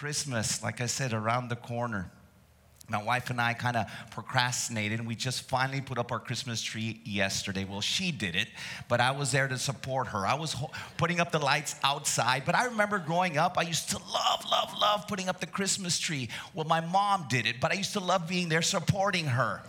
Christmas, like I said, around the corner. My wife and I kind of procrastinated, and we just finally put up our Christmas tree yesterday. Well, she did it, but I was there to support her. I was ho- putting up the lights outside, but I remember growing up, I used to love, love, love putting up the Christmas tree. Well, my mom did it, but I used to love being there supporting her.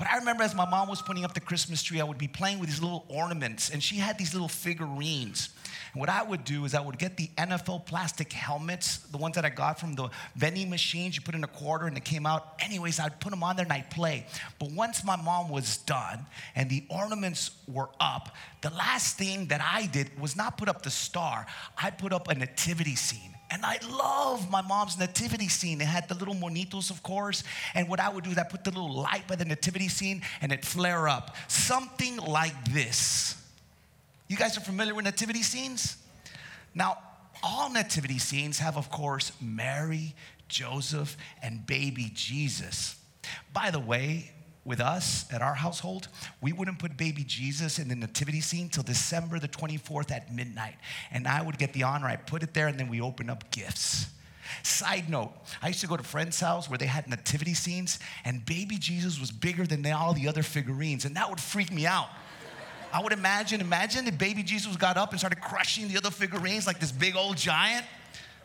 But I remember as my mom was putting up the Christmas tree, I would be playing with these little ornaments, and she had these little figurines. And what I would do is I would get the NFL plastic helmets, the ones that I got from the vending machines. You put in a quarter and it came out. Anyways, I'd put them on there and I'd play. But once my mom was done and the ornaments were up, the last thing that I did was not put up the star, I put up a nativity scene. And I love my mom's nativity scene. It had the little monitos, of course. And what I would do is I put the little light by the nativity scene and it flare up. Something like this. You guys are familiar with nativity scenes? Now, all nativity scenes have, of course, Mary, Joseph, and baby Jesus. By the way, with us at our household, we wouldn't put baby Jesus in the nativity scene till December the 24th at midnight. And I would get the honor, I put it there, and then we open up gifts. Side note, I used to go to friends' house where they had nativity scenes, and baby Jesus was bigger than all the other figurines, and that would freak me out. I would imagine, imagine if baby Jesus got up and started crushing the other figurines like this big old giant.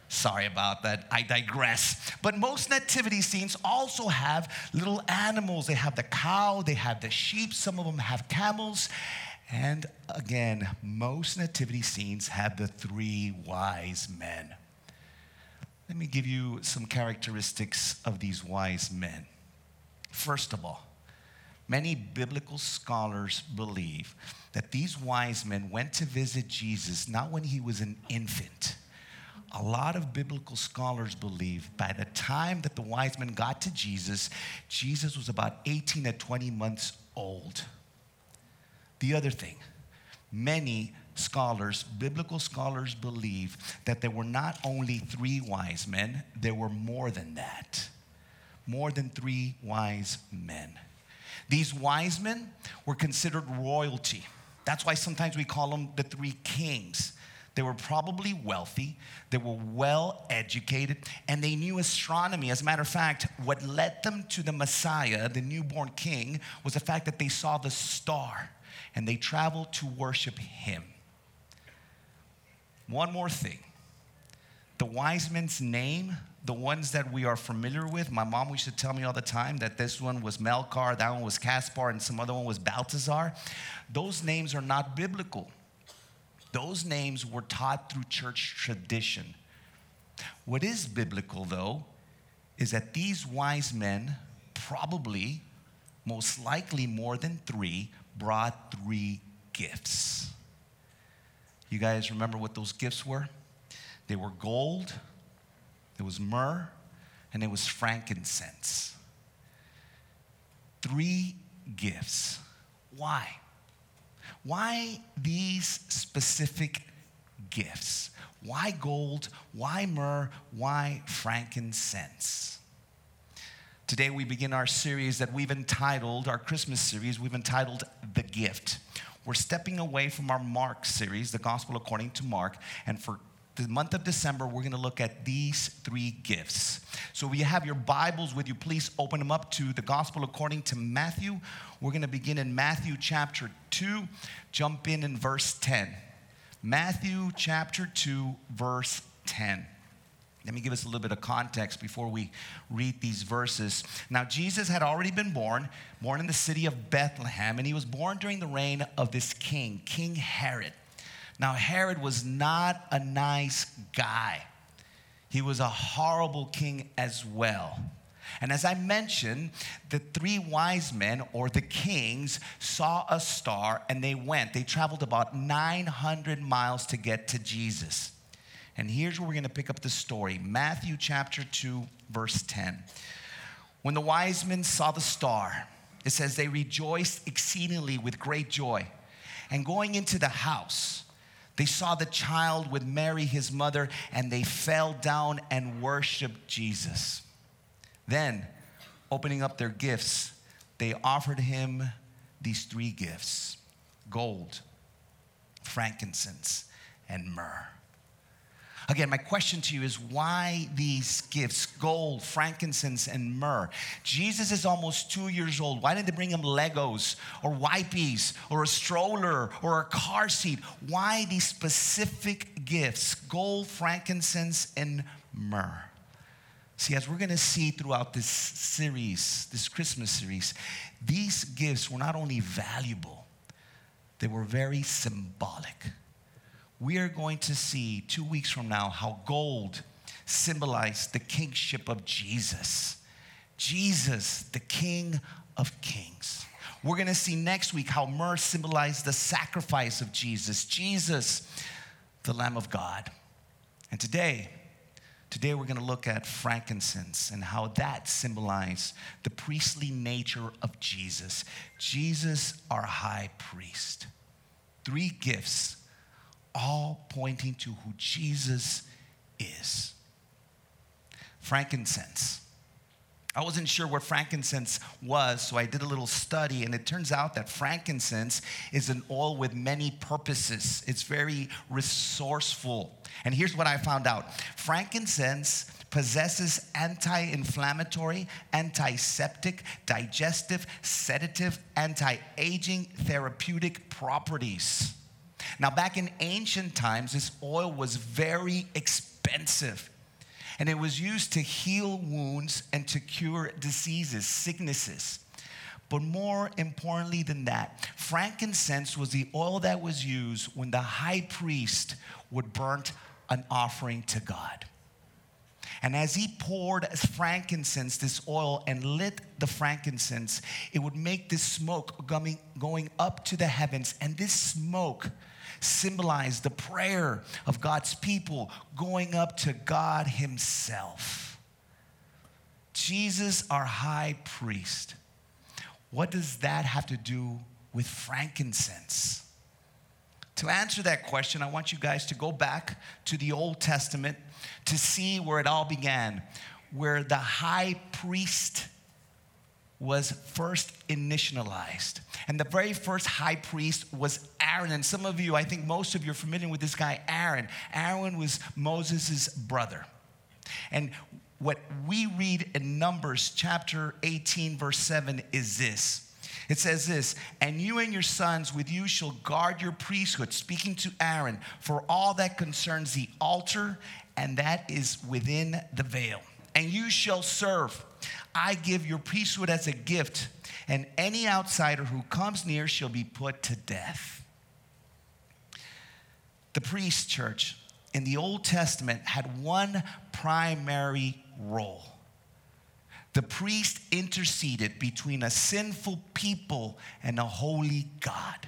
Sorry about that. I digress. But most nativity scenes also have little animals. They have the cow, they have the sheep, some of them have camels. And again, most nativity scenes have the three wise men. Let me give you some characteristics of these wise men. First of all, many biblical scholars believe that these wise men went to visit Jesus not when he was an infant a lot of biblical scholars believe by the time that the wise men got to Jesus, Jesus was about 18 to 20 months old. The other thing, many scholars, biblical scholars, believe that there were not only three wise men, there were more than that. More than three wise men. These wise men were considered royalty. That's why sometimes we call them the three kings. They were probably wealthy, they were well educated, and they knew astronomy. As a matter of fact, what led them to the Messiah, the newborn king, was the fact that they saw the star and they traveled to worship him. One more thing the wise men's name, the ones that we are familiar with, my mom used to tell me all the time that this one was Melkar, that one was Caspar, and some other one was Balthazar. Those names are not biblical. Those names were taught through church tradition. What is biblical, though, is that these wise men, probably, most likely more than three, brought three gifts. You guys remember what those gifts were? They were gold, there was myrrh, and it was frankincense. Three gifts. Why? Why these specific gifts? Why gold? Why myrrh? Why frankincense? Today we begin our series that we've entitled, our Christmas series, we've entitled The Gift. We're stepping away from our Mark series, the Gospel according to Mark, and for the month of December, we're going to look at these three gifts. So, we have your Bibles with you, please open them up to the Gospel according to Matthew. We're going to begin in Matthew chapter 2, jump in in verse 10. Matthew chapter 2, verse 10. Let me give us a little bit of context before we read these verses. Now, Jesus had already been born, born in the city of Bethlehem, and he was born during the reign of this king, King Herod. Now, Herod was not a nice guy, he was a horrible king as well. And as I mentioned, the three wise men or the kings saw a star and they went. They traveled about 900 miles to get to Jesus. And here's where we're going to pick up the story Matthew chapter 2, verse 10. When the wise men saw the star, it says they rejoiced exceedingly with great joy. And going into the house, they saw the child with Mary, his mother, and they fell down and worshiped Jesus. Then, opening up their gifts, they offered him these three gifts gold, frankincense, and myrrh. Again, my question to you is why these gifts gold, frankincense, and myrrh? Jesus is almost two years old. Why didn't they bring him Legos or wipies or a stroller or a car seat? Why these specific gifts gold, frankincense, and myrrh? See, as we're gonna see throughout this series, this Christmas series, these gifts were not only valuable, they were very symbolic we are going to see two weeks from now how gold symbolized the kingship of Jesus. Jesus, the King of Kings. We're gonna see next week how myrrh symbolized the sacrifice of Jesus, Jesus, the Lamb of God. And today, today we're gonna look at frankincense and how that symbolized the priestly nature of Jesus. Jesus, our high priest. Three gifts all pointing to who Jesus is. Frankincense. I wasn't sure what frankincense was, so I did a little study, and it turns out that frankincense is an oil with many purposes. It's very resourceful. And here's what I found out frankincense possesses anti inflammatory, antiseptic, digestive, sedative, anti aging, therapeutic properties. Now, back in ancient times, this oil was very expensive. And it was used to heal wounds and to cure diseases, sicknesses. But more importantly than that, frankincense was the oil that was used when the high priest would burn an offering to God. And as he poured frankincense, this oil, and lit the frankincense, it would make this smoke going, going up to the heavens. And this smoke symbolize the prayer of God's people going up to God Himself. Jesus, our high priest. What does that have to do with frankincense? To answer that question, I want you guys to go back to the Old Testament to see where it all began, where the high priest was first initialized. And the very first high priest was Aaron. And some of you, I think most of you are familiar with this guy, Aaron. Aaron was Moses' brother. And what we read in Numbers chapter 18, verse 7 is this. It says this, and you and your sons with you shall guard your priesthood, speaking to Aaron, for all that concerns the altar and that is within the veil. And you shall serve I give your priesthood as a gift, and any outsider who comes near shall be put to death. The priest church in the Old Testament had one primary role. The priest interceded between a sinful people and a holy God.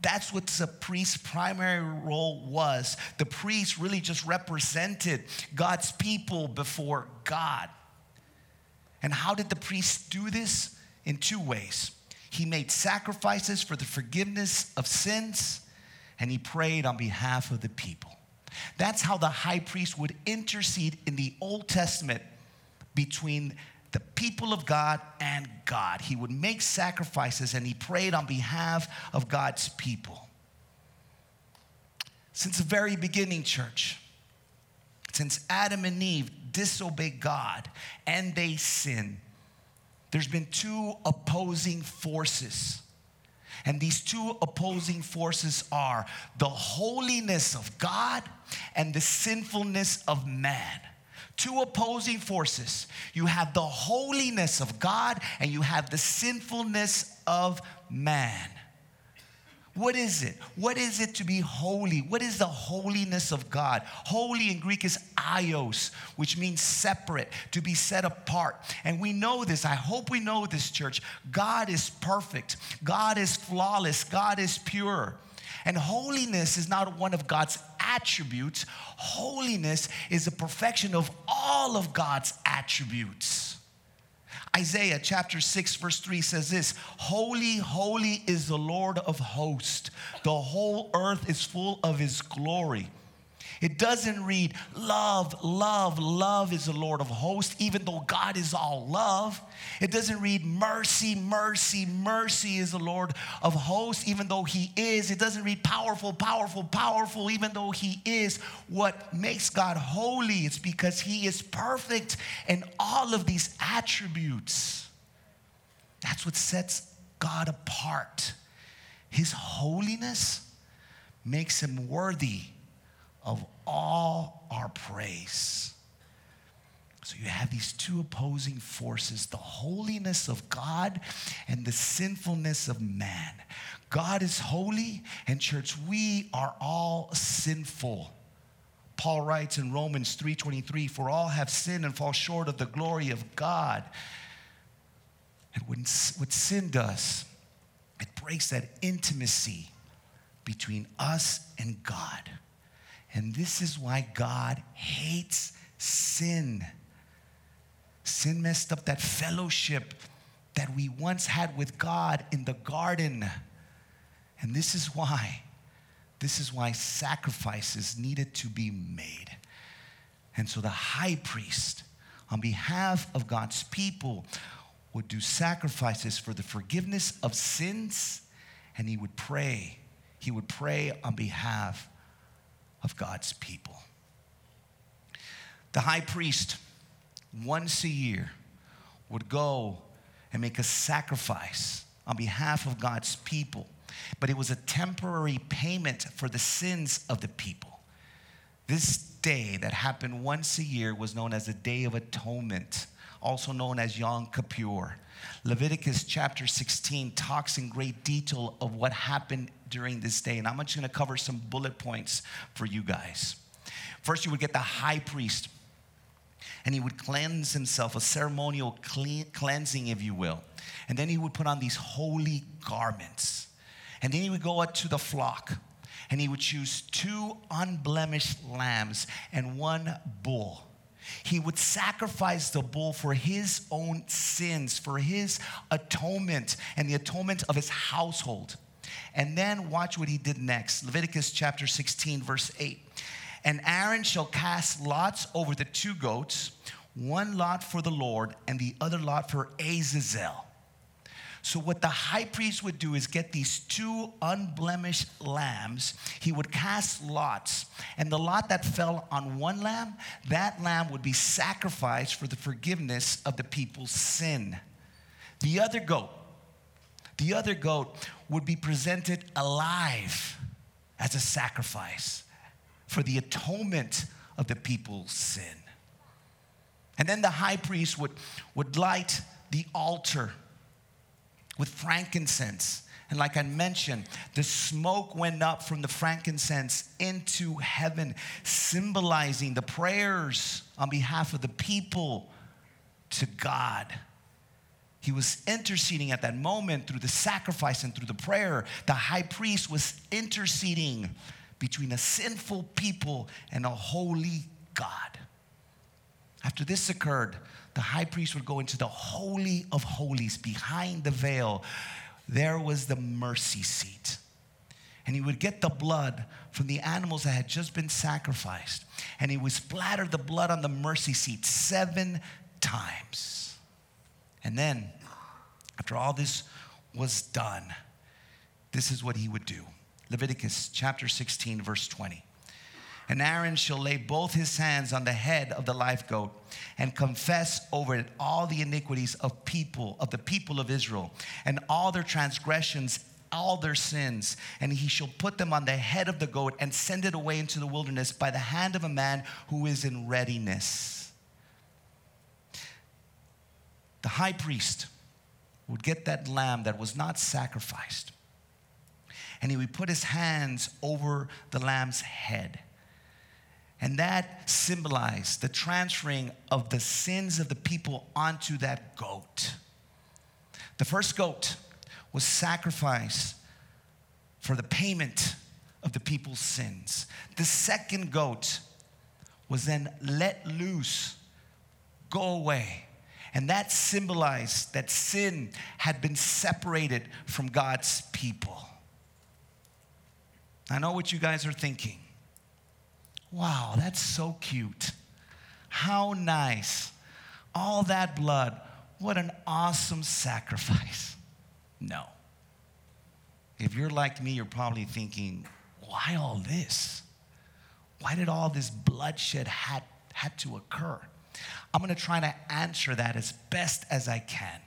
That's what the priest's primary role was. The priest really just represented God's people before God. And how did the priest do this? In two ways. He made sacrifices for the forgiveness of sins, and he prayed on behalf of the people. That's how the high priest would intercede in the Old Testament between the people of God and God. He would make sacrifices and he prayed on behalf of God's people. Since the very beginning, church, since Adam and Eve disobeyed God and they sin, there's been two opposing forces. And these two opposing forces are the holiness of God and the sinfulness of man. Two opposing forces. You have the holiness of God and you have the sinfulness of man. What is it? What is it to be holy? What is the holiness of God? Holy in Greek is hagios, which means separate, to be set apart. And we know this. I hope we know this, church. God is perfect, God is flawless, God is pure. And holiness is not one of God's attributes, holiness is the perfection of all of God's attributes. Isaiah chapter 6, verse 3 says this Holy, holy is the Lord of hosts. The whole earth is full of his glory. It doesn't read love, love, love is the Lord of hosts, even though God is all love. It doesn't read mercy, mercy, mercy is the Lord of hosts, even though He is. It doesn't read powerful, powerful, powerful, even though He is. What makes God holy is because He is perfect in all of these attributes. That's what sets God apart. His holiness makes Him worthy of all our praise. So you have these two opposing forces the holiness of God and the sinfulness of man. God is holy, and church, we are all sinful. Paul writes in Romans 3:23, "For all have sinned and fall short of the glory of God." And when, what sin does, it breaks that intimacy between us and God. And this is why God hates sin. Sin messed up that fellowship that we once had with God in the garden. And this is why, this is why sacrifices needed to be made. And so the high priest, on behalf of God's people, would do sacrifices for the forgiveness of sins, and he would pray. He would pray on behalf of God's people. The high priest, once a year, would go and make a sacrifice on behalf of God's people, but it was a temporary payment for the sins of the people. This day that happened once a year was known as the Day of Atonement, also known as Yom Kippur. Leviticus chapter 16 talks in great detail of what happened during this day. And I'm just gonna cover some bullet points for you guys. First, you would get the high priest, and he would cleanse himself, a ceremonial clean, cleansing, if you will. And then he would put on these holy garments. And then he would go out to the flock, and he would choose two unblemished lambs and one bull he would sacrifice the bull for his own sins, for his atonement and the atonement of his household. And then watch what he did next Leviticus chapter 16, verse 8. And Aaron shall cast lots over the two goats, one lot for the Lord and the other lot for Azazel. So, what the high priest would do is get these two unblemished lambs. He would cast lots, and the lot that fell on one lamb, that lamb would be sacrificed for the forgiveness of the people's sin. The other goat, the other goat would be presented alive as a sacrifice for the atonement of the people's sin. And then the high priest would, would light the altar with frankincense. And like I mentioned, the smoke went up from the frankincense into heaven, symbolizing the prayers on behalf of the people to God. He was interceding at that moment through the sacrifice and through the prayer. The high priest was interceding between a sinful people and a holy God. After this occurred, the high priest would go into the Holy of Holies behind the veil. There was the mercy seat. And he would get the blood from the animals that had just been sacrificed. And he would splatter the blood on the mercy seat seven times. And then, after all this was done, this is what he would do Leviticus chapter 16, verse 20. And Aaron shall lay both his hands on the head of the live goat and confess over it all the iniquities of people, of the people of Israel, and all their transgressions, all their sins. And he shall put them on the head of the goat and send it away into the wilderness by the hand of a man who is in readiness. The high priest would get that lamb that was not sacrificed, and he would put his hands over the lamb's head and that symbolized the transferring of the sins of the people onto that goat. The first goat was sacrificed for the payment of the people's sins. The second goat was then let loose, go away. And that symbolized that sin had been separated from God's people. I know what you guys are thinking. Wow, that's so cute. How nice. All that blood. What an awesome sacrifice. No. If you're like me, you're probably thinking, why all this? Why did all this bloodshed had, had to occur? I'm gonna try to answer that as best as I can.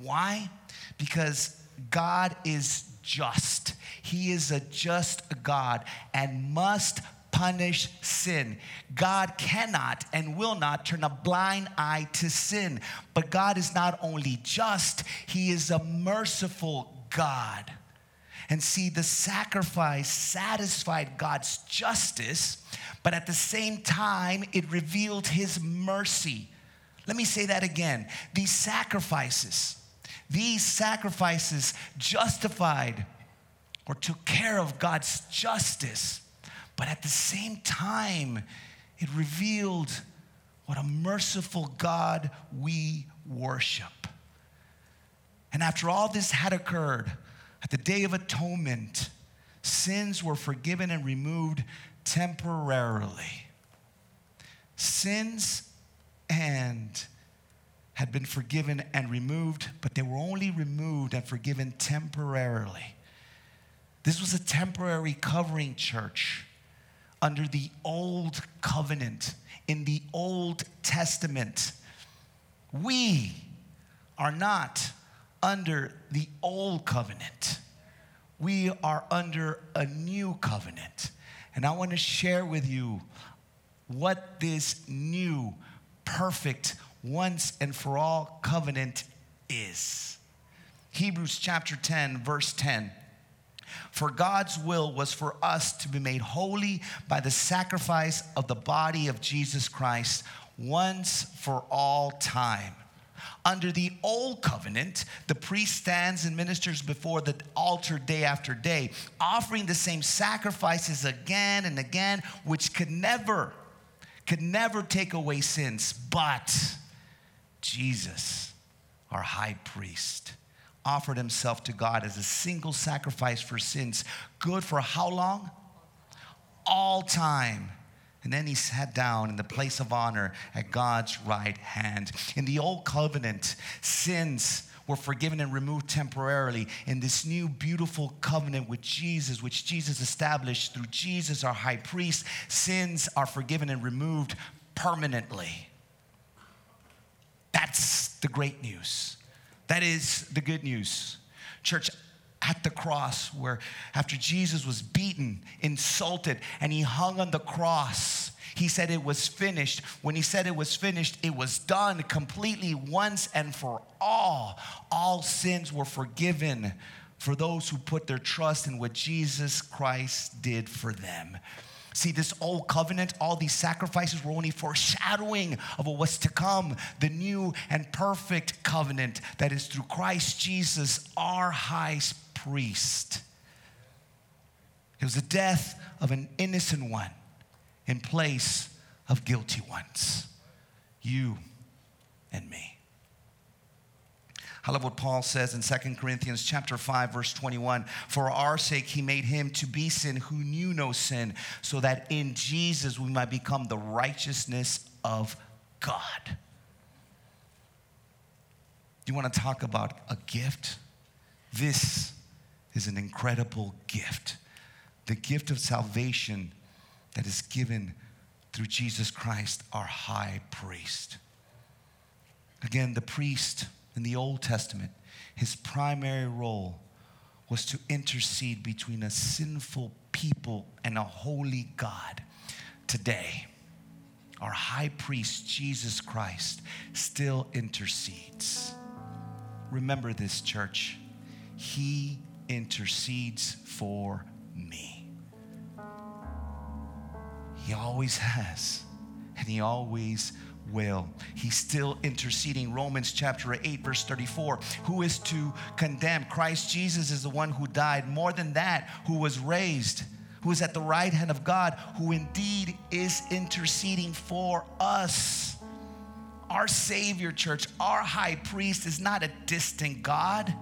Why? Because God is just. He is a just God and must punish sin. God cannot and will not turn a blind eye to sin. But God is not only just, He is a merciful God. And see, the sacrifice satisfied God's justice, but at the same time, it revealed His mercy. Let me say that again. These sacrifices, these sacrifices justified or took care of God's justice, but at the same time, it revealed what a merciful God we worship. And after all this had occurred, at the Day of Atonement, sins were forgiven and removed temporarily. Sins and had been forgiven and removed, but they were only removed and forgiven temporarily. This was a temporary covering church under the old covenant, in the Old Testament. We are not under the old covenant. We are under a new covenant. And I want to share with you what this new, perfect, once and for all covenant is. Hebrews chapter 10, verse 10. For God's will was for us to be made holy by the sacrifice of the body of Jesus Christ once for all time. Under the old covenant, the priest stands and ministers before the altar day after day, offering the same sacrifices again and again, which could never, could never take away sins. But Jesus, our high priest, offered himself to God as a single sacrifice for sins, good for how long? All time and then he sat down in the place of honor at God's right hand. In the old covenant, sins were forgiven and removed temporarily. In this new beautiful covenant with Jesus, which Jesus established through Jesus, our high priest, sins are forgiven and removed permanently. That's the great news. That is the good news. Church, at the cross, where after Jesus was beaten, insulted, and he hung on the cross, he said it was finished. When he said it was finished, it was done completely once and for all. All sins were forgiven for those who put their trust in what Jesus Christ did for them. See, this old covenant, all these sacrifices were only foreshadowing of what was to come the new and perfect covenant that is through Christ Jesus, our high priest. It was the death of an innocent one in place of guilty ones. You and me. I love what Paul says in 2 Corinthians chapter 5 verse 21, for our sake he made him to be sin who knew no sin, so that in Jesus we might become the righteousness of God. Do you want to talk about a gift? This is an incredible gift. The gift of salvation that is given through Jesus Christ, our high priest. Again, the priest in the Old Testament, his primary role was to intercede between a sinful people and a holy God. Today, our high priest, Jesus Christ, still intercedes. Remember this, church. He intercedes for me. He always has, and He always will. He's still interceding. Romans chapter 8, verse 34. Who is to condemn? Christ Jesus is the one who died. More than that, who was raised, who is at the right hand of God, who indeed is interceding for us. Our Savior, church, our high priest is not a distant God.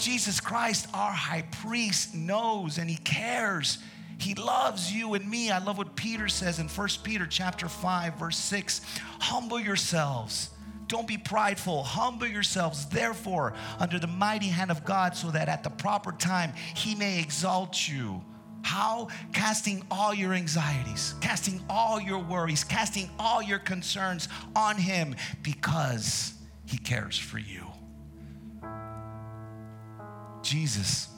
Jesus Christ, our high priest, knows and he cares. He loves you and me. I love what Peter says in 1 Peter chapter 5 verse 6. Humble yourselves. Don't be prideful. Humble yourselves therefore under the mighty hand of God so that at the proper time he may exalt you. How? Casting all your anxieties, casting all your worries, casting all your concerns on him because he cares for you. Jesus,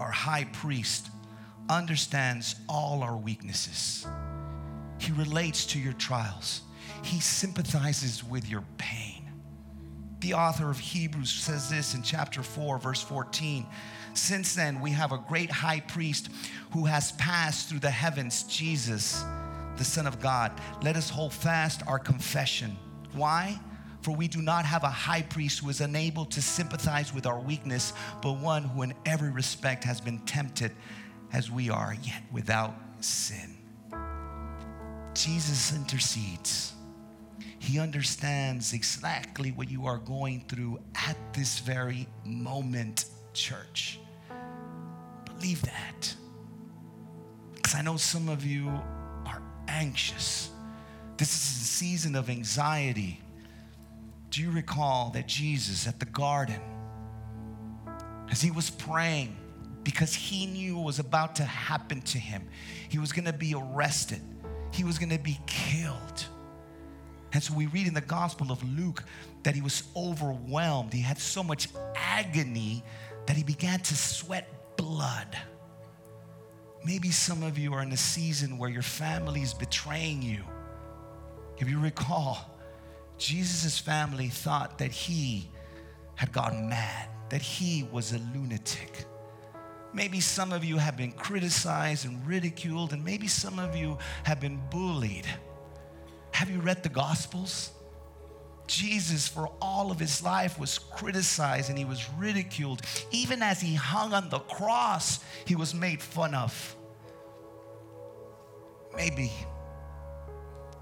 our high priest, understands all our weaknesses. He relates to your trials, He sympathizes with your pain. The author of Hebrews says this in chapter 4, verse 14. Since then, we have a great high priest who has passed through the heavens, Jesus, the Son of God. Let us hold fast our confession. Why? For we do not have a high priest who is unable to sympathize with our weakness, but one who in every respect has been tempted as we are, yet without sin. Jesus intercedes. He understands exactly what you are going through at this very moment, church. Believe that. Because I know some of you are anxious. This is a season of anxiety. Do you recall that Jesus at the garden, as he was praying, because he knew what was about to happen to him. He was gonna be arrested, he was gonna be killed. And so we read in the Gospel of Luke that he was overwhelmed. He had so much agony that he began to sweat blood. Maybe some of you are in a season where your family is betraying you. If you recall, Jesus' family thought that he had gone mad, that he was a lunatic. Maybe some of you have been criticized and ridiculed, and maybe some of you have been bullied. Have you read the Gospels? Jesus, for all of his life, was criticized and he was ridiculed. Even as he hung on the cross, he was made fun of. Maybe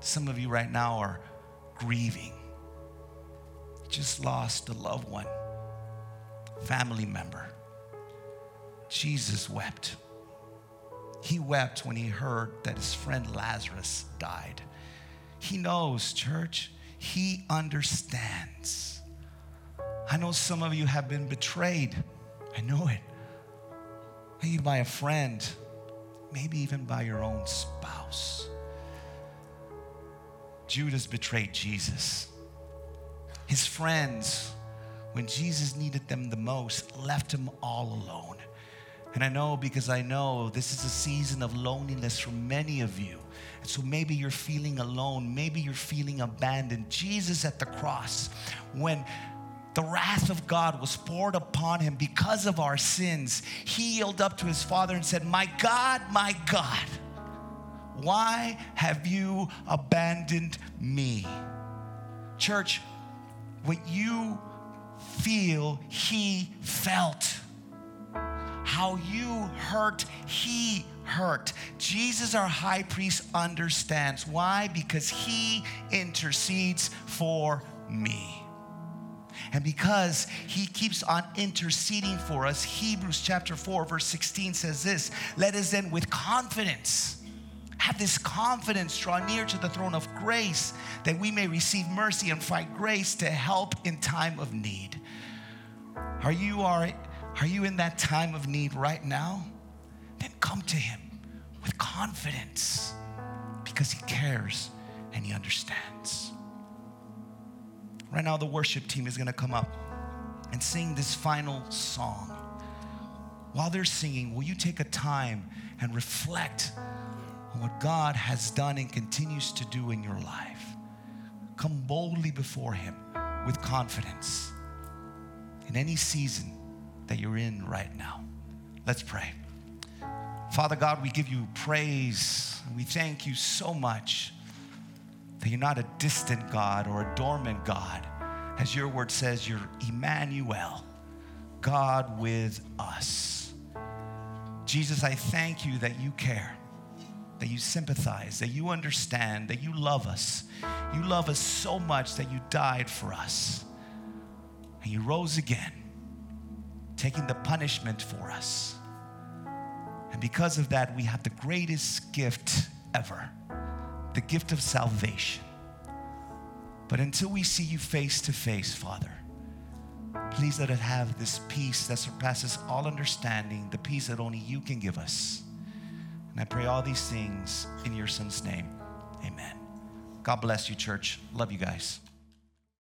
some of you right now are grieving, just lost a loved one, family member. Jesus wept. He wept when he heard that his friend Lazarus died. He knows, church, he understands. I know some of you have been betrayed. I know it. Maybe by a friend, maybe even by your own spouse. Judas betrayed Jesus. His friends, when Jesus needed them the most, left him all alone. And I know because I know this is a season of loneliness for many of you. And so maybe you're feeling alone, maybe you're feeling abandoned. Jesus at the cross, when the wrath of God was poured upon him because of our sins, he yielded up to his Father and said, My God, my God, why have you abandoned me? Church, what you feel, he felt how you hurt, he hurt. Jesus, our high priest, understands. Why? Because he intercedes for me. And because he keeps on interceding for us, Hebrews chapter 4, verse 16 says this Let us then with confidence have this confidence draw near to the throne of grace that we may receive mercy and find grace to help in time of need. Are you are are you in that time of need right now? Then come to Him with confidence because He cares and He understands. Right now, the worship team is going to come up and sing this final song. While they're singing, will you take a time and reflect what God has done and continues to do in your life? Come boldly before Him with confidence in any season that you're in right now. Let's pray. Father God, we give you praise. We thank you so much that you're not a distant God or a dormant God. As your word says, you're Emmanuel, God with us. Jesus, I thank you that you care, that you sympathize, that you understand, that you love us. You love us so much that you died for us and you rose again taking the punishment for us. And because of that, we have the greatest gift ever the gift of salvation. But until we see you face to face, Father, please let it have this peace that surpasses all understanding, the peace that only you can give us. And I pray all these things in your son's name. Amen. God bless you, church. Love you guys.